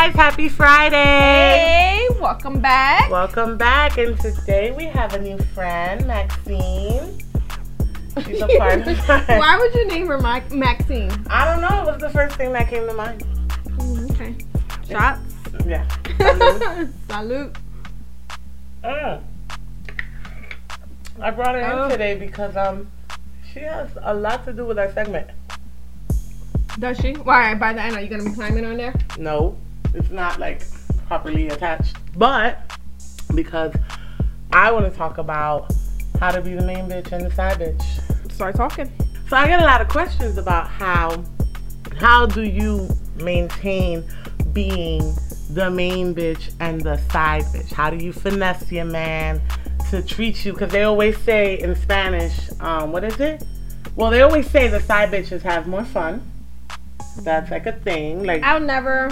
guys, happy Friday. Hey, welcome back. Welcome back. And today we have a new friend, Maxine. She's a part of Why would you name her Ma- Maxine? I don't know. It was the first thing that came to mind. Mm, okay. Shots. Yeah. Salute. Mm. I brought her in Oh. today because um she has a lot to do with our segment. Does she? Why? By the end, are you gonna be climbing on there? No, it's not like properly attached. But because I want to talk about how to be the main bitch and the side bitch. Start talking. So I get a lot of questions about how how do you maintain being the main bitch and the side bitch? How do you finesse your man to treat you? Because they always say in Spanish, um, what is it? Well, they always say the side bitches have more fun. That's like a thing. Like I'll never,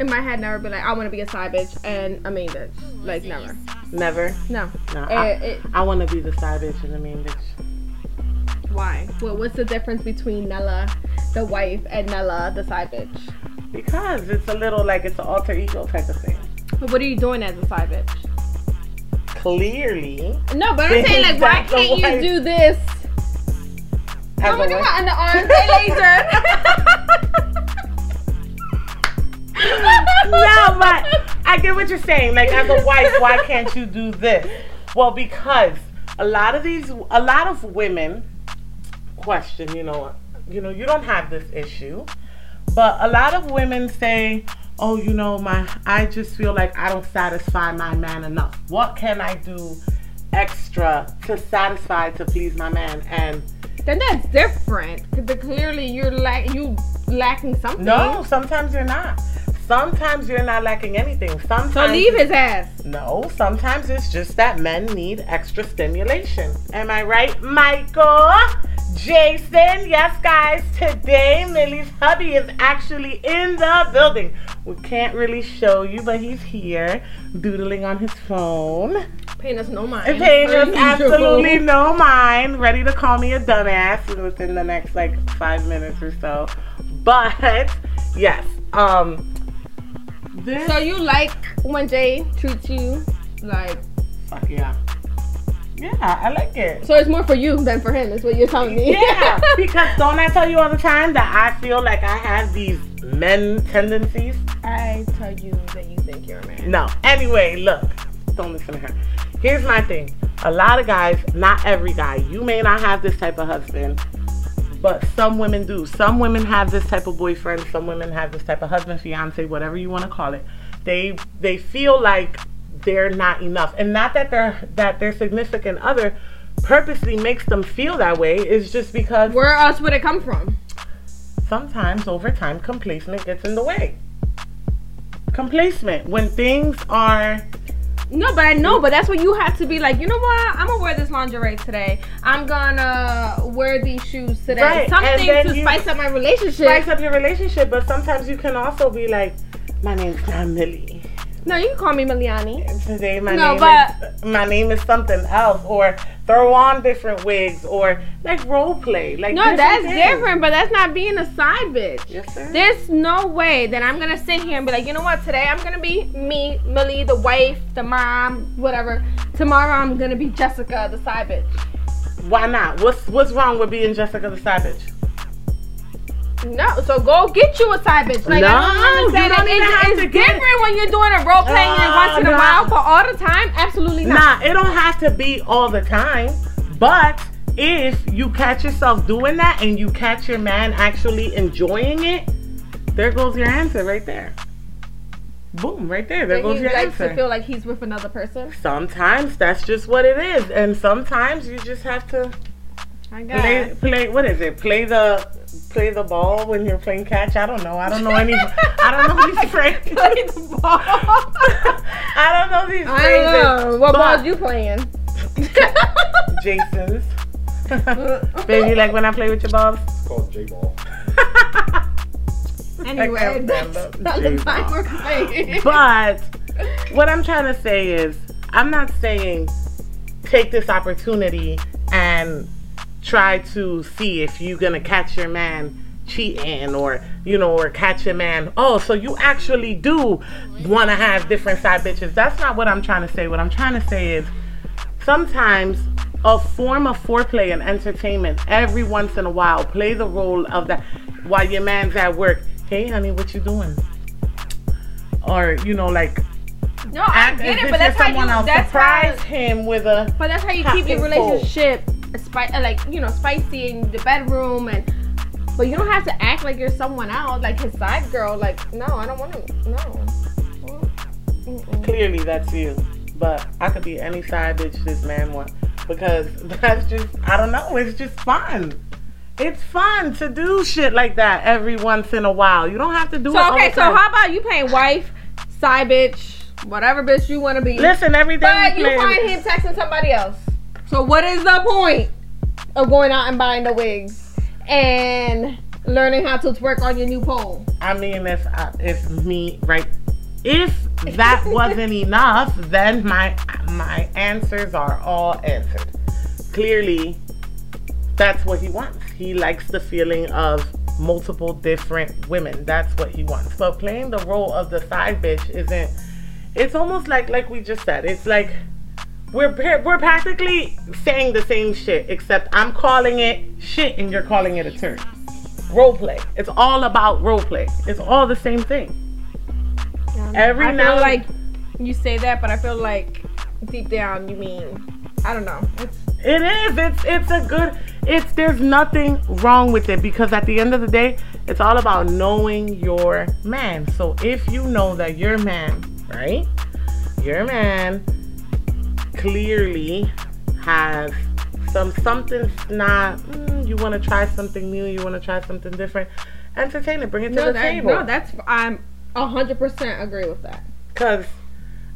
in my head, never been like, I want to be a side bitch and a main bitch. Like never. never. No. No, Uh, I, it- I want to be the side bitch and the main bitch. why? Well, what's the difference between Nella, the wife, and Nella, the side bitch? Because it's a little like it's an alter ego type of thing. But what are you doing as a side bitch? Clearly, No, but I'm saying like, why can't you do this? as Oh my god, and the arms they lasered. no, but I get what you're saying. Like as a wife, why can't you do this? Well, because a lot of these, a lot of women question. You know, you know, you don't have this issue, but a lot of women say, "Oh, you know, my, I just feel like I don't satisfy my man enough. What can I do extra to satisfy to please my man?" And then that's different. Because clearly you're lack you lacking something. no, sometimes you're not. Sometimes you're not lacking anything. Sometimes So leave his ass. No, sometimes it's just that men need extra stimulation. Am I right, Michael? Jason, yes, guys. Today, Millie's hubby is actually in the building. We can't really show you, but he's here, doodling on his phone. Paying us no mind. Paying us absolutely no mind. Ready to call me a dumbass within the next like five minutes or so. But yes, um, this So you like when Jay treats you like fuck yeah, yeah, I like it. so it's more for you than for him, is what you're telling me. Yeah, because don't I tell you all the time that I feel like I have these men tendencies? I tell you that you think you're a man. No. Anyway, look, don't listen to her. Here's my thing. A lot of guys, not every guy, you may not have this type of husband, but some women do. Some women have this type of boyfriend, some women have this type of husband, fiance, whatever you want to call it. They they feel like they're not enough. And not that their that their significant other purposely makes them feel that way. It's just because Where else would it come from? sometimes over time complacement gets in the way. Complacement when things are No, but I know, but that's what you have to be like, you know what? I'm gonna wear this lingerie today. I'm gonna wear these shoes today. Right, Something to spice up my relationship. spice up your relationship, but sometimes you can also be like, my name's not Millie. No, you can call me Miliani. Today my No, name but- is my name is something else, or throw on different wigs, or like role play. Like No, that's things. different, but that's not being a side bitch. Yes, sir. There's no way that I'm gonna sit here and be like, you know what, today I'm gonna be me, Millie, the wife, the mom, whatever. Tomorrow I'm gonna be Jessica, the side bitch. Why not? What's what's wrong with being Jessica the side bitch? No, so go get you a side bitch. Like No, I don't understand. you don't even it's have it's to get- different when you're doing a role playing and once in a Uh, while, nah. but all the time, absolutely not. Nah, it don't have to be all the time, but if you catch yourself doing that and you catch your man actually enjoying it, there goes your answer right there. Boom, right there. There That goes he your likes answer. to feel like he's with another person. sometimes that's just what it is, and sometimes you just have to I play. guess. Play what is it? Play the play the ball when you're playing catch. I don't know. I don't know any. I don't know these phrases. Play the ball. I don't know these I phrases. don't know. What ball balls you playing? Jason's. Baby, like when I play with your balls. It's called J Ball. Anyway, that's not the Jesus. time we're playing. But what I'm trying to say is, I'm not saying take this opportunity and try to see if you're gonna catch your man cheating or you know, or catch a man. Oh, so you actually do want to have different side bitches. That's not what I'm trying to say. What I'm trying to say is sometimes a form of foreplay and entertainment every once in a while play the role of that while your man's at work. Hey, honey, what you doing? Or you know, like No, I get it, but that's how you. else. That's Surprise how. him with a. But that's how you keep your relationship. Spi- uh, like you know, spicy in the bedroom, and but you don't have to act like you're someone else, like his side girl. Like, no, I don't want to. No. Mm-mm. Clearly, that's you. But I could be any side bitch this man wants because that's just I don't know. It's just fun. It's fun to do shit like that every once in a while. You don't have to do it. So all okay, so time. how about you playing wife, side bitch, whatever bitch you want to be? Listen, every day But you find him texting somebody else. So what is the point of going out and buying the wigs and learning how to twerk on your new pole? I mean, if I, if me right, if that wasn't enough, then my my answers are all answered. Clearly, that's what he wants. He likes the feeling of multiple different women. That's what he wants. But playing the role of the side bitch isn't. It's almost like like we just said. It's like we're we're practically saying the same shit, except I'm calling it shit and you're calling it a turn. Role play. It's all about role play. It's all the same thing. Um, Every I now feel like you say that, but I feel like deep down you mean I don't know. It's It is. It's it's a good. It's there's nothing wrong with it because at the end of the day, it's all about knowing your man. So if you know that your man, right, your man clearly has some something's not. Mm, you want to try something new. You want to try something different. Entertain it. Bring it to no, the that, table. no, that's I'm a hundred percent agree with that. Cause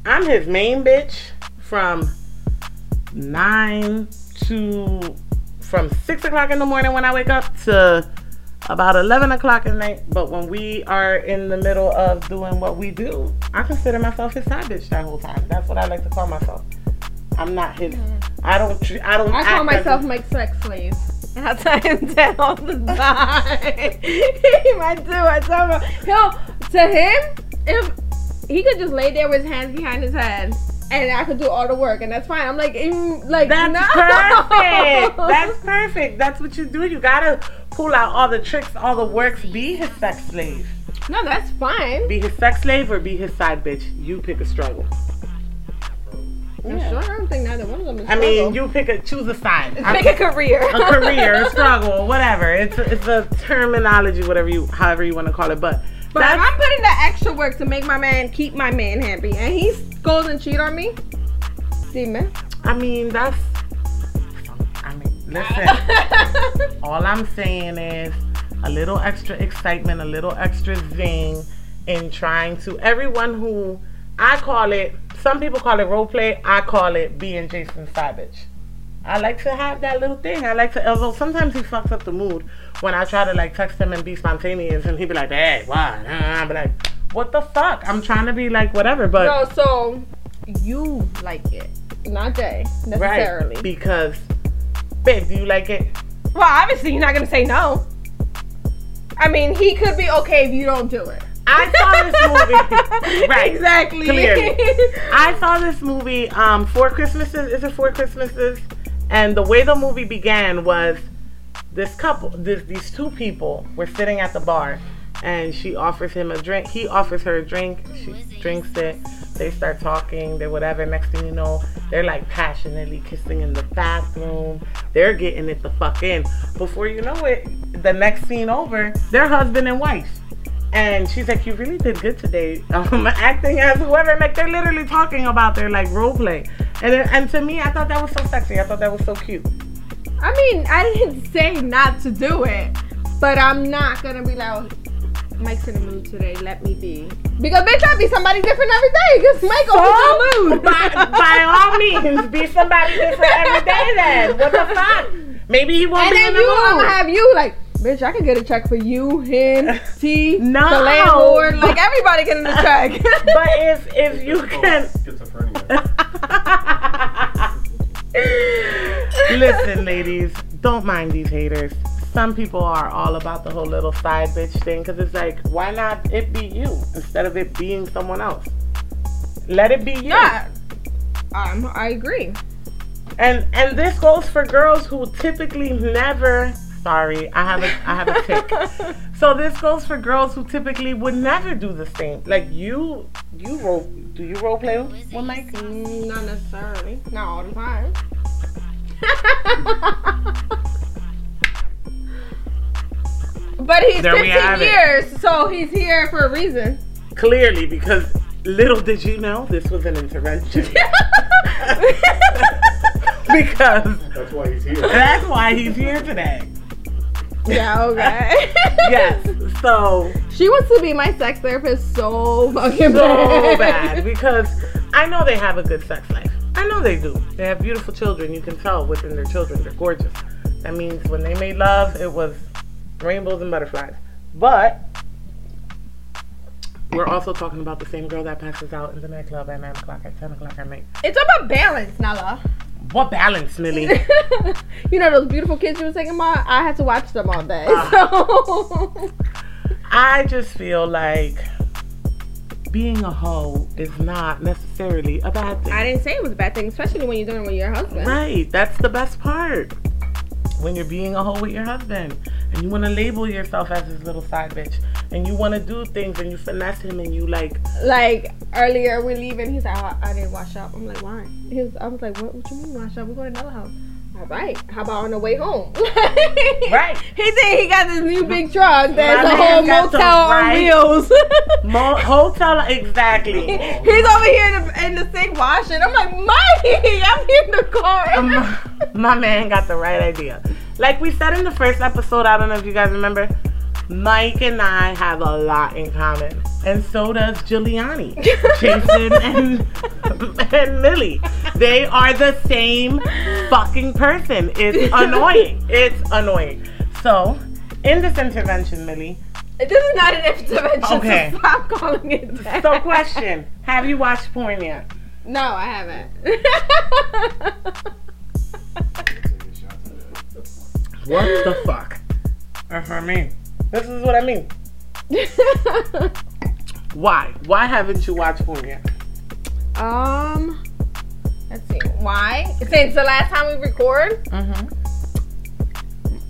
I'm his main bitch from nine to from six o'clock in the morning when I wake up to about eleven o'clock at night. But when we are in the middle of doing what we do, I consider myself his side bitch that whole time. That's what I like to call myself. I'm not his. I don't. I don't. I act call myself my sex slave. And I tell him that all the time. he might do. I tell him, he'll, to him, if he could just lay there with his hands behind his head and I could do all the work and that's fine. I'm like, mm, like That's no. perfect. That's perfect. That's what you do. You gotta pull out all the tricks, all the works. Be his sex slave. no, that's fine. Be his sex slave or be his side bitch. You pick a struggle. I'm Yeah. sure I don't think neither one of them is I mean, you pick a choose a side. I Pick a career. a career, a struggle, whatever. It's a, it's a terminology, whatever you, however you want to call it. But But if that's I'm putting the extra work to make my man keep my man happy, and he goes and cheat on me, see man. I mean, that's. I mean, listen. all I'm saying is a little extra excitement, a little extra zing in trying to. Everyone who I call it, some people call it role play. I call it being Jason Savage. I like to have that little thing. I like to, although sometimes he fucks up the mood when I try to like text him and be spontaneous, and he be like, "Hey, what?" I be like, "What the fuck?" I'm trying to be like whatever, but No, so you like it, not Jay necessarily. right because, babe, do you like it? Well, obviously you're not gonna say no. I mean, he could be okay if you don't do it. I saw this movie. right. Exactly. Clearly. I saw this movie, um, Four Christmases. Is it Four Christmases? And the way the movie began was this couple, this, these two people were sitting at the bar, and she offers him a drink. He offers her a drink. She drinks it. They start talking. They whatever. Next thing you know, they're like passionately kissing in the bathroom. They're getting it the fuck in. Before you know it, the next scene over, they're husband and wife. And she's like, "You really did good today, um, acting as whoever." Like they're literally talking about their like role play, and then- and to me, I thought that was so sexy. I thought that was so cute. I mean, I didn't say not to do it, but I'm not gonna be like, oh, Mike's in the mood today. Let me be. Because bitch, I'll be somebody different every day. Cause Mike always in the mood. by, by all means, be somebody different every day. Then what the fuck? Maybe he won't and be in the mood. And you, I'm gonna have you like, bitch, I can get a check for you, him, T, No. the landlord, like everybody getting a check. but if if you can. Schizophrenia. Listen, ladies, don't mind these haters. some people are all about the whole little side bitch thing because it's like, why not it be you instead of it being someone else? Let it be you. Yeah. Um, I agree. And and this goes for girls who typically never. Sorry, I have a I have a tick. so this goes for girls who typically would never do the same. Like you, you role. Do you role play with Mike? Mm, not necessarily. Not all the time. but he's There 15 have it. years, so he's here for a reason. Clearly, because little did you know this was an intervention. because That's why he's here. that's why he's here today. Yeah, okay. Yes. So She wants to be my sex therapist so fucking so bad because I know they have a good sex life. I know they do. They have beautiful children. You can tell within their children they're gorgeous. That means when they made love, it was rainbows and butterflies. But we're also talking about the same girl that passes out in the nightclub at 9 o'clock, at 10 o'clock at night. It's about balance, Nala. What balance, Millie? you know those beautiful kids you were taking, about? I had to watch them all day. Ah. So I just feel like being a hoe is not necessarily a bad thing. I didn't say it was a bad thing, especially when you're doing it with your husband. Right, that's the best part. When you're being a hoe with your husband and you want to label yourself as his little side bitch and you want to do things and you finesse him and you like, Like earlier, we're leaving. He's like, "Oh, I didn't wash up. I'm like, why? He was, I was like, what? What you mean wash up? We're going to another house. All right. How about on the way home? Right. He said he got this new big truck. that's My a whole man got the motel on wheels. mo- hotel, exactly. He's over here in the, in the sink washing. I'm like, Mikey, I'm in the car. Um, my, my man got the right idea. Like we said in the first episode, I don't know if you guys remember, Mike and I have a lot in common. And so does Giuliani, Jason, and, and Millie. They are the same fucking person. It's annoying. It's annoying. So, in this intervention, Millie, this is not an intervention. Okay. So stop calling it that. so question Have you watched porn yet? No, I haven't. What the fuck? That's what I mean. This is what I mean. Why? Why haven't you watched porn yet? um, let's see. Why? Since the last time we record, Mm-hmm.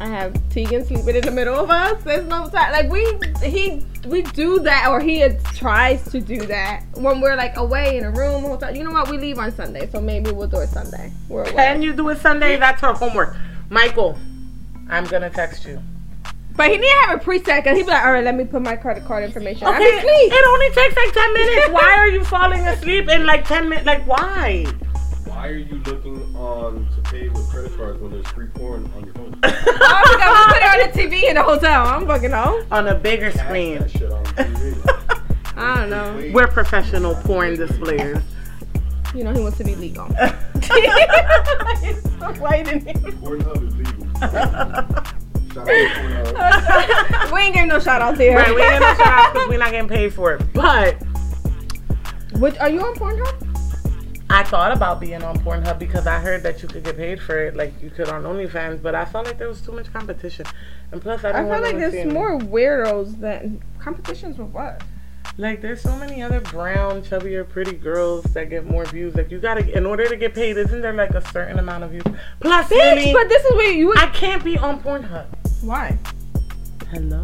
I have Tegan sleeping in the middle of us. There's no time. Like we, he, we do that, or he tries to do that when we're like away in a room. Hotel. You know what? We leave on Sunday, so maybe we'll do it Sunday. We're away. Can you do it Sunday? That's her homework. Michael, I'm gonna text you. But he need to have a preset because he'd be like, all right, let me put my credit card information. I'm Okay, asleep. it only takes like 10 minutes. Why are you falling asleep in like 10 minutes? Like, why? Why are you looking on to pay with credit cards when there's free porn on your phone? Oh, because we put it on the TV in the hotel. I'm fucking know. On a bigger Cash screen. that shit on TV. I don't know. We're professional porn displayers. You know, he wants to be legal. He's so white in here. Pornhub is legal. Shout out we ain't giving no shout outs here. Right, we ain't gonna shout out because we're not getting paid for it. But Which are you on Pornhub? I thought about being on Pornhub because I heard that you could get paid for it, like you could on OnlyFans, but I felt like there was too much competition. And plus, I I don't feel like there's more weirdos than competitions with what? Like, there's so many other brown, chubbier, pretty girls that get more views. Like, you gotta, in order to get paid, isn't there like a certain amount of views? Plus, Bitch, Lily, but this is where you. I can't be on Pornhub. Why? Hello.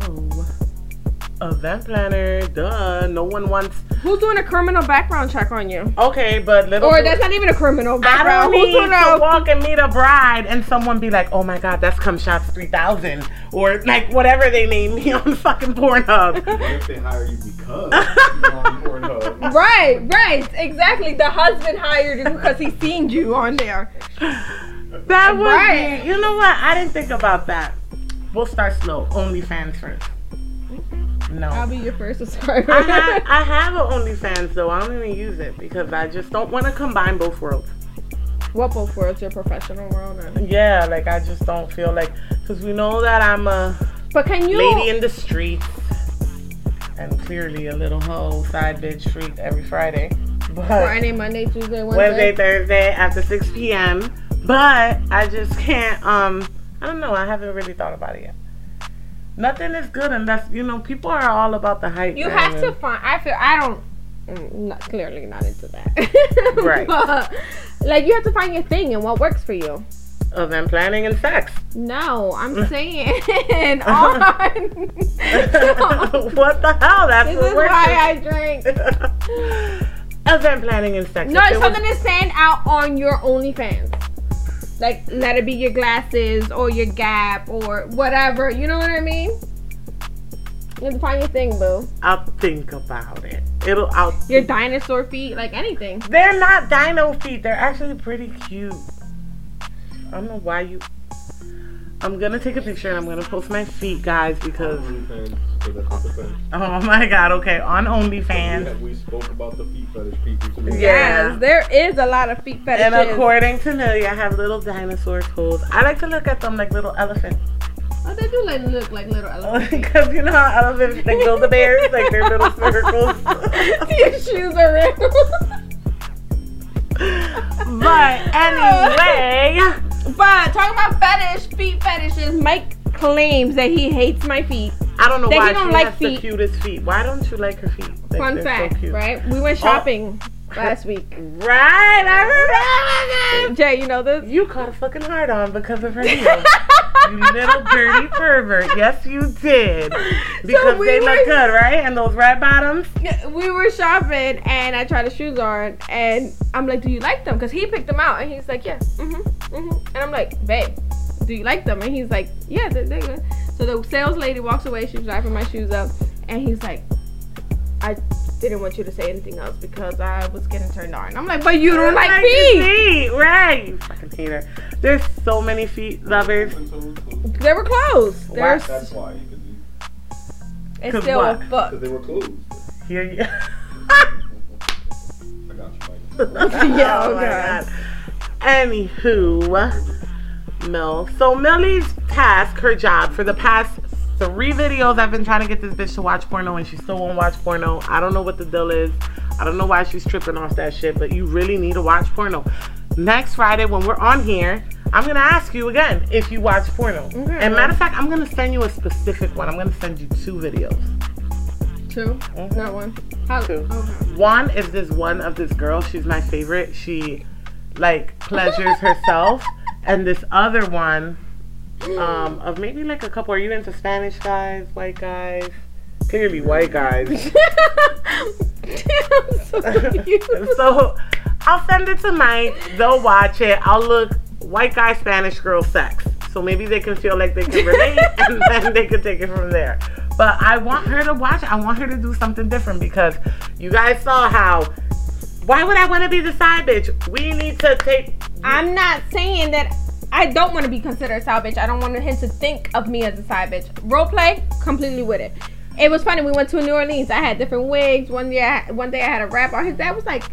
Event planner, duh. No one wants. Who's doing a criminal background check on you? Okay, but little. Or that's not even a criminal I background. don't Who's need to a walk and meet a bride and someone be like, oh my god, that's Cum Shots 3000. Or like whatever they name me on fucking Pornhub. What if they hire you because you're on Pornhub? Right, right, exactly. The husband hired you because he seen you on there. That would Right. be, you know what? I didn't think about that. We'll start slow. OnlyFans first. No. I'll be your first subscriber. I have, I have an OnlyFans though. I don't even use it because I just don't want to combine both worlds. what both worlds? Your professional world, and Yeah, like I just don't feel like because we know that I'm a but can you? lady in the streets and clearly a little hoe side bitch freak every Friday. But Friday, Monday, Tuesday, Wednesday. Wednesday, Thursday after 6 p.m. But I just can't. Um, I don't know. I haven't really thought about it yet. Nothing is good unless you know people are all about the hype. You man, have to find. I feel. I don't. mm, Not, clearly not into that. Right. But, like you have to find your thing and what works for you. event planning and sex. No, I'm saying on. what the hell? That's this what is why I drink. event planning and sex. No, it's there was- something to stand out on your OnlyFans. Like, let it be your glasses or your Gap or whatever. You know what I mean? You have to find your thing, boo. I'll think about it. It'll. I'll. Your dinosaur feet, like anything. They're not dino feet. They're actually pretty cute. I don't know why you. I'm gonna take a picture and I'm gonna post my feet, guys, because OnlyFans, so that's what the fetish. oh my god. Okay, on OnlyFans. Yeah, we spoke about the feet fetish people. Yeah. Yes, there is a lot of feet fetishes. And according to Millie, I have little dinosaur toes. I like to look at them like little elephants. oh, they do like look like little elephants. Because you know how elephants like build the bears, like they're little circles. Your shoes are real. but anyway, but talking about fetish, feet fetishes, Mike claims that he hates my feet. I don't know That he why don't she like has feet. the cutest feet. Why don't you like her feet? Like, Fun so fact, cute. right? We went oh. shopping last week. Right, I remember. Jay, you know this? You caught a fucking hard on because of her heels. You little dirty pervert. Yes, you did. Because we they were- look good, right? And those red bottoms. we were shopping and I tried the shoes on and I'm like, do you like them? Because he picked them out and he's like, yeah, mm-hmm, mm-hmm. And I'm like, babe, do you like them? And he's like, yeah, they're, they're good. So the sales lady walks away. She's wrapping my shoes up and he's like, I didn't want you to say anything else because I was getting turned on. I'm like, but you don't like your feet. feet, right? You fucking hater. There's so many feet lovers. They were closed. There's That's why. Because it's 'Cause still what? a fuck. they were closed. Here you. I got you, Yeah, oh oh my God. god. Anywho, Mill. So Millie's task, her job for the past three videos, I've been trying to get this bitch to watch porno, and she still won't watch porno. I don't know what the deal is. I don't know why she's tripping off that shit, but you really need to watch porno. Next Friday, when we're on here, I'm gonna ask you again if you watch porno. Okay. And matter of fact, I'm gonna send you a specific one. I'm gonna send you two videos. Two, mm-hmm. not one. How? Two. Okay. One is this one of this girl. She's my favorite. She like pleasures herself, and this other one um, of maybe like a couple. Are you into Spanish guys, white guys? Clearly, white guys. I'm so so I'll send it to Mike. They'll watch it. I'll look white guy, Spanish girl, sex. So maybe they can feel like they can relate, and then they can take it from there. But I want her to watch. I want her to do something different because you guys saw how. Why would I want to be the side bitch? We need to take. I'm not saying that I don't want to be considered a side bitch. I don't want him to think of me as a side bitch. Role play, completely with it. It was funny. We went to New Orleans. I had different wigs. One day, I, one day I had a wrap on. His dad was like,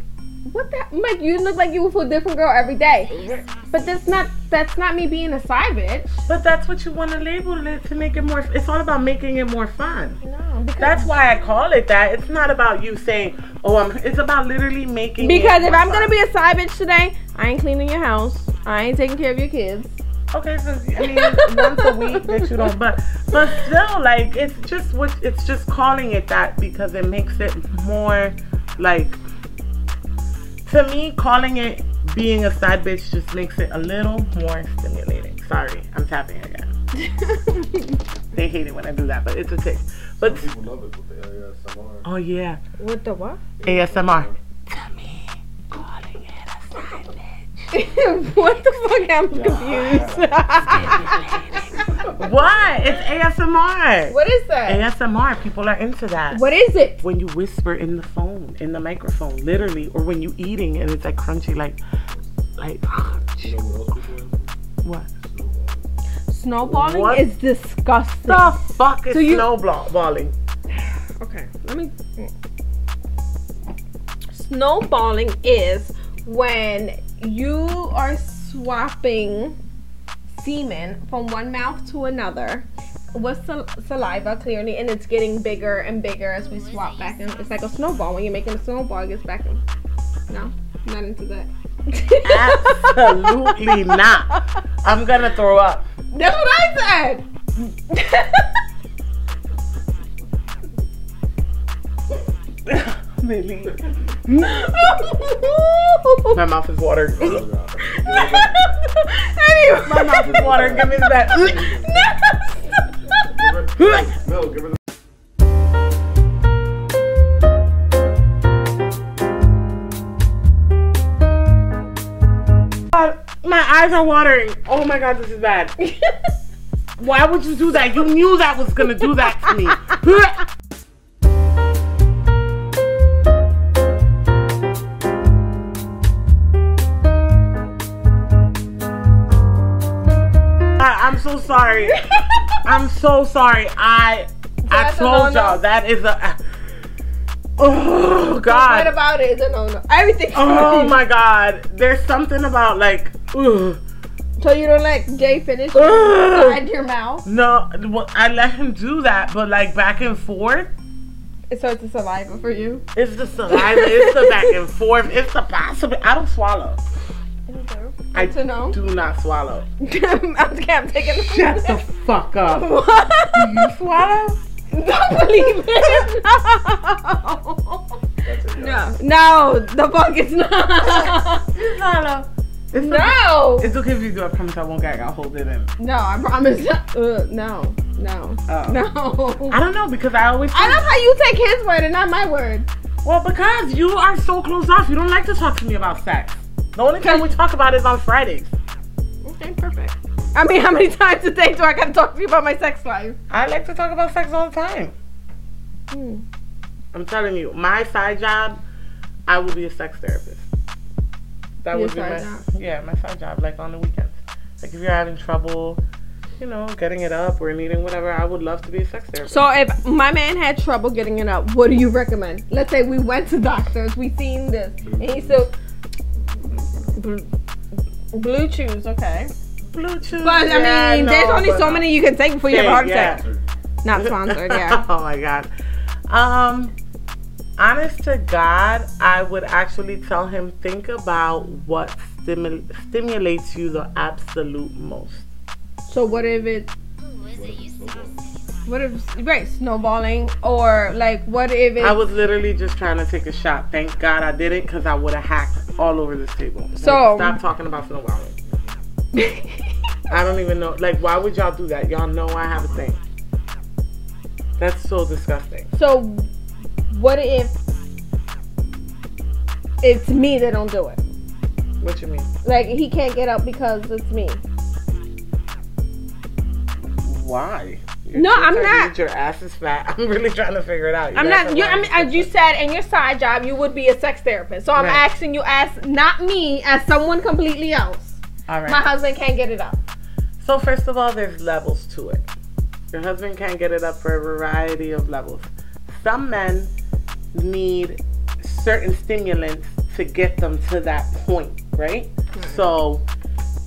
"What the? I'm you look like you were a different girl every day." But that's not that's not me being a side bitch. But that's what you want to label it to make it more. It's all about making it more fun. No, because That's why I call it that. It's not about you saying, "Oh, I'm." It's about literally making. because it if more I'm gonna be a side bitch today, I ain't cleaning your house. I ain't taking care of your kids. Okay, so I mean once a week that you don't, but but still, like it's just what it's just calling it that because it makes it more like to me calling it being a side bitch just makes it a little more stimulating. Sorry, I'm tapping again. They hate it when I do that, but it's a tick. But People love it with the ASMR. oh yeah, what the what? ASMR. To me, calling it a side bitch. what the fuck? I'm confused. What? It's ASMR. what is that? ASMR. People are into that. What is it? when you whisper in the phone, in the microphone, literally, or when you eating and it's like crunchy, like, like, You know what else people is? what? Snowballing What? is disgusting. The fuck is So you- snowballing? Okay, let me. Mm. Snowballing is when you are swapping semen from one mouth to another with sal- saliva clearly and it's getting bigger and bigger as we swap back and it's like a snowball. When you're making a snowball it gets back and no not into that. Absolutely not. I'm gonna throw up. That's what i said. Millie. My mouth is watering. Oh, anyway. My mouth is watering. Give me that. Give no, give her the God, my eyes are watering. Oh my god, this is bad. Why would you do that? You knew that was gonna do that to me. Sorry. I'm so sorry. I I That's a told no-no? y'all that is a. Oh God. What about it is a no no. Everything. Oh my god. There's something about like ugh. So you don't let Jay finish inside your mouth? No, well, I let him do that, but like back and forth, So it's a saliva for you. it's the saliva, it's the back and forth, it's the possible. I don't swallow. I to know. do not swallow. I'm, I'm taking Shut the fuck up. What? Do you swallow? Don't believe it. No. That's it. No, no, the fuck is not. You swallow. It's No, Okay. It's okay if you do. I promise I won't gag. I'll hold it in. no, I promise. Uh, no, no, Oh. no. I don't know because I always. I love how you take his word and not my word. Well, because you are so closed off. You don't like to talk to me about sex. The only time we talk about it is on Fridays. Okay, perfect. I mean, how many times a day do I gotta talk to you about my sex life? I like to talk about sex all the time. Hmm. I'm telling you, my side job, I will be a sex therapist. That Your would be my job? yeah, my side job, like on the weekends. Like if you're having trouble, you know, getting it up or needing whatever, I would love to be a sex therapist. So if my man had trouble getting it up, what do you recommend? Let's say we went to doctors, we seen this, and he still blue, BlueChews, okay. Bluetooth. But yeah, I mean, there's only so many you can take before you have a heart Yeah, attack. Not sponsored, yeah. oh my god. Um, honest to God, I would actually tell him think about what stimu- stimulates you the absolute most. So what if it? What if right snowballing or like what if it? I was literally just trying to take a shot. Thank God I didn't, because I would have hacked all over this table. Like, So- stop talking about snowballing. I don't even know. Like, why would y'all do that? Y'all know I have a thing. That's so disgusting. so what if it's me that don't do it? What you mean? Like he can't get up because it's me. Why? No, I'm not. Your ass is fat. I'm really trying to figure it out. You I'm not. You, I mean, as you said in your side job, you would be a sex therapist. So I'm Right. asking you, as not me, as someone completely else. All right. My husband can't get it up. So first of all, there's levels to it. Your husband can't get it up for a variety of levels. Some men need certain stimulants to get them to that point, right? So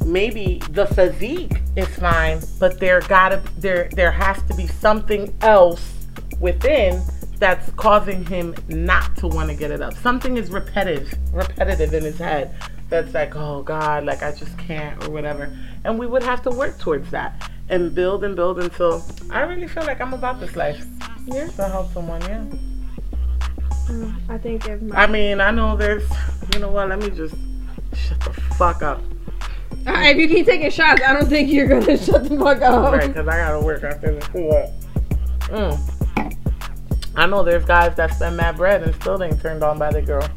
maybe the physique is fine, but there gotta there there has to be something else within that's causing him not to want to get it up. Something is repetitive, repetitive in his head. That's like, oh God, like I just can't or whatever. And we would have to work towards that and build and build until I really feel like I'm about this life. Yeah. To help someone, yeah. Mm, I think if my I mean, I know there's, you know what? Let me just shut the fuck up, Uh, if you keep taking shots, I don't think you're gonna shut the fuck up. right? Because I gotta work after this. What? Mm. I know there's guys that spend mad bread and still ain't turned on by the girl.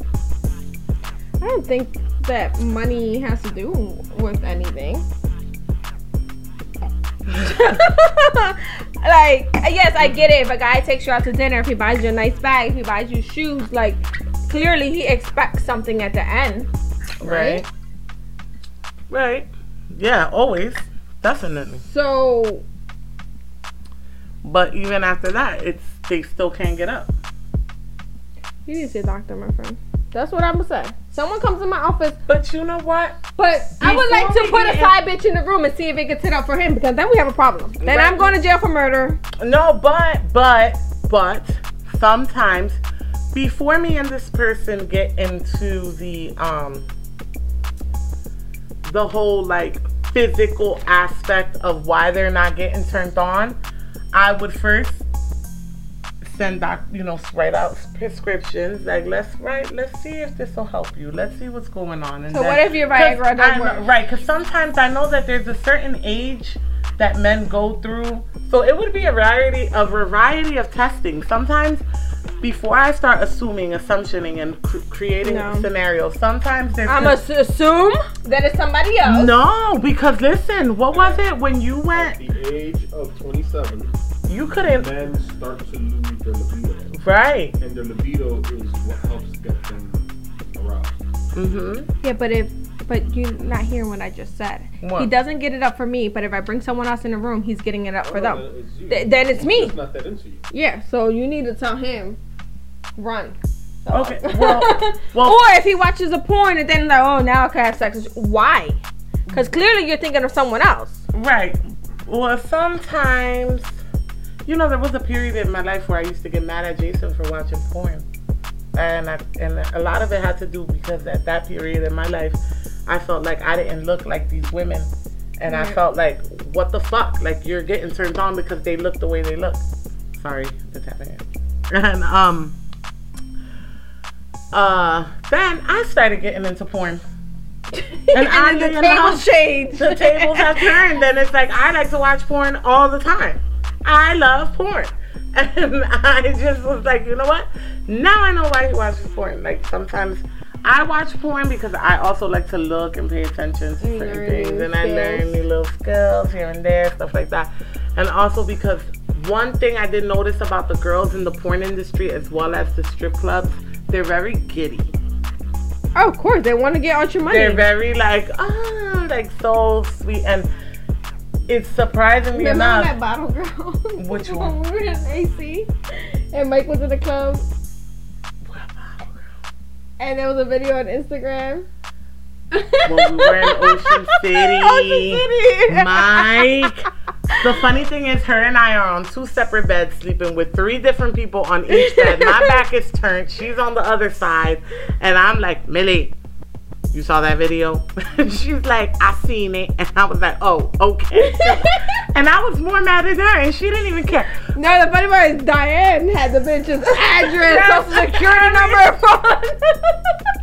I don't think that money has to do with anything. like, yes, I get it. If a guy takes you out to dinner, if he buys you a nice bag, if he buys you shoes, like, clearly he expects something at the end. Right. Right. Yeah, always. Definitely. So, But even after that, it's they still can't get up. you need to see a doctor, my friend. That's what I'm gonna say. Someone comes in my office, But you know what? but I would like to put a side bitch in the room and see if it can sit up for him because then we have a problem. Then Right. I'm going to jail for murder. No, but but but sometimes before me and this person get into the um the whole like physical aspect of why they're not getting turned on, I would first send doc, you know, write out prescriptions. Like let's write, let's see if this will help you. Let's see what's going on. And So what if your Viagra doesn't work? Right, because sometimes I know that there's a certain age that men go through. So it would be a variety, a variety of testing. Sometimes before I start assuming, assumptioning, and cr- creating No. scenarios, sometimes there's I'm gonna assume that it's somebody else. no, because listen, what was it when you At went? the age of 27, You couldn't. men start to lose their libido. Right. And their libido is what helps get them aroused. Mm-hmm. Yeah, but if but you're not hearing what I just said. What? He doesn't get it up for me, but if I bring someone else in the room, he's getting it up for Oh, them. then it's you. Th- then it's me. Just not that into you. Yeah, so you need to tell him, run. So- Okay, well- well- or if he watches a porn and then like, oh, now I can have sex. Why? Because clearly you're thinking of someone else. Right. Well, sometimes, you know, there was a period in my life where I used to get mad at Jason for watching porn, and I, and a lot of it had to do because at that period in my life, I felt like I didn't look like these women, and I felt like, what the fuck? Like you're getting turned on because they look the way they look. Sorry, the tapping. And um, uh, then I started getting into porn. And, oddly then the table enough, changed. the tables have turned and it's like I like to watch porn all the time. I love porn. And I just was like, you know what? Now I know why he watches porn. Like sometimes I watch porn because I also like to look and pay attention to And certain things new and I learn new little skills here and there, stuff like that. And also because one thing I did notice about the girls in the porn industry as well as the strip clubs, they're very giddy. Oh, of course, they want to get out your money. They're very like, ah, like so sweet, and it's surprisingly Remember enough. that bottle girl? Which one? we were in AC and Mike was in the club and there was a video on Instagram. When we were in Ocean City. Ocean City. Mike. The funny thing is, her and I are on two separate beds, sleeping with three different people on each bed. My back is turned. She's on the other side, and I'm like, Millie, you saw that video? She's like, I seen it, and I was like, oh, okay. and I was more mad at her, and she didn't even care. No, the funny part is Diane had the bitch's address, social security number, phone.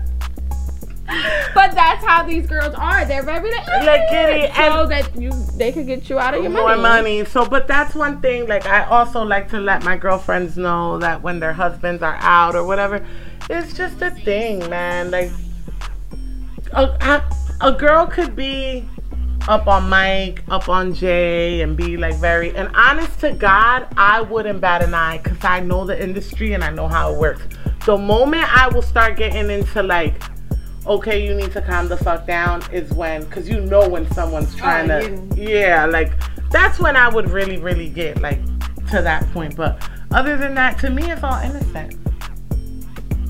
But that's how these girls are. They're very like, giddy, so and- that you they could get you out of your more money. money. So, but that's one thing. Like, I also like to let my girlfriends know that when their husbands are out or whatever, it's just a thing, man. Like, a, a, a girl could be up on Mike, up on Jay, and be like very. And honest to God, I wouldn't bat an eye because I know the industry and I know how it works. The moment I will start getting into like. Okay, you need to calm the fuck down. Is when, cause you know when someone's trying to, yeah, like that's when I would really, really get like to that point. But other than that, to me, it's all innocent.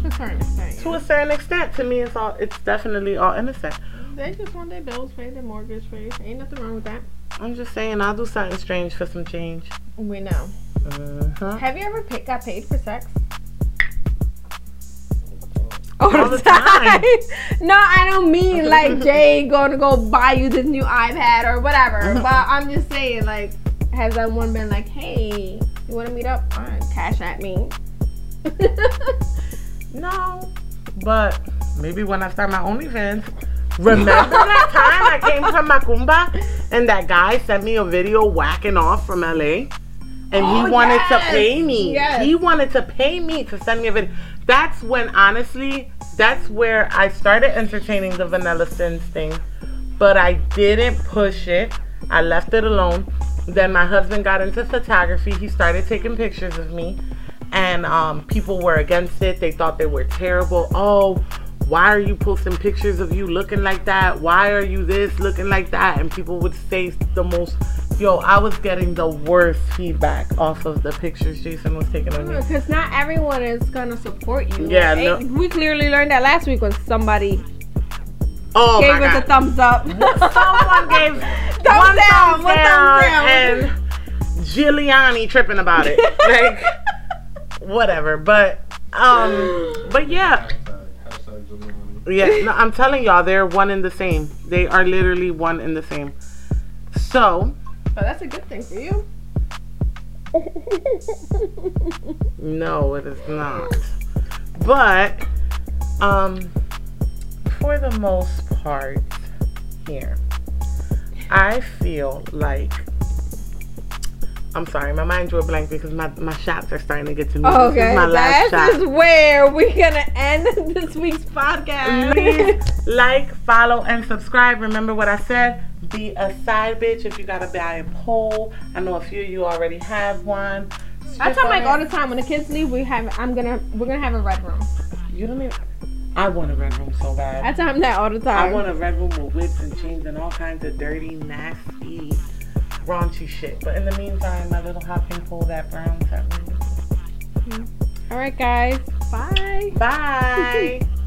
To a certain extent. To a certain extent, to me, it's all, it's definitely all innocent. They just want their bills paid, their mortgage paid. Ain't nothing wrong with that. I'm just saying, I'll do something strange for some change. We know. Uh-huh. Have you ever got paid for sex? All the time. no, I don't mean like Jay going to go buy you this new iPad or whatever. but I'm just saying, like, has that one been like, hey, you want to meet up? Right, cash at me. No, but maybe when I start my OnlyFans. Remember that time I came from Macumba and that guy sent me a video whacking off from LA? And Oh, he wanted to pay me. Yes. He wanted to pay me to send me a video. That's when, honestly, that's where I started entertaining the Vanilla Sins thing. But I didn't push it. I left it alone. Then my husband got into photography. He started taking pictures of me. And um, people were against it. They thought they were terrible. Oh, why are you posting pictures of you looking like that? Why are you this looking like that? And people would say the most. Yo, I was getting the worst feedback off of the pictures Jason was taking of me. Because not everyone is going to support you. Yeah, Like, no- We clearly learned that last week when somebody Oh gave us god. a thumbs up. Someone gave Thumbs one down, thumbs one down, down. and Giuliani tripping about it. like whatever, but um, but yeah, Hashtag, hashtag Giuliani. yeah. No, I'm telling y'all, they're one and the same. They are literally one and the same. So But that's a good thing for you. No, it is not. But um for the most part here, I feel like I'm sorry, my mind drew a blank because my, my shots are starting to get to me. This is Okay, my last that shot. is where we're gonna end this week's podcast. Please like, follow, and subscribe. Remember what I said? Be a side bitch if you got a buy a pole. I know a few of you already have one. I tell Mike all the time when the kids leave, we have. I'm gonna. We're gonna have a red room. You don't even. I want a red room so bad. I tell him that all the time. I want a red room with whips and chains and all kinds of dirty, nasty, raunchy shit. But in the meantime, my little hopping pole that brown all right, guys. Bye. Bye.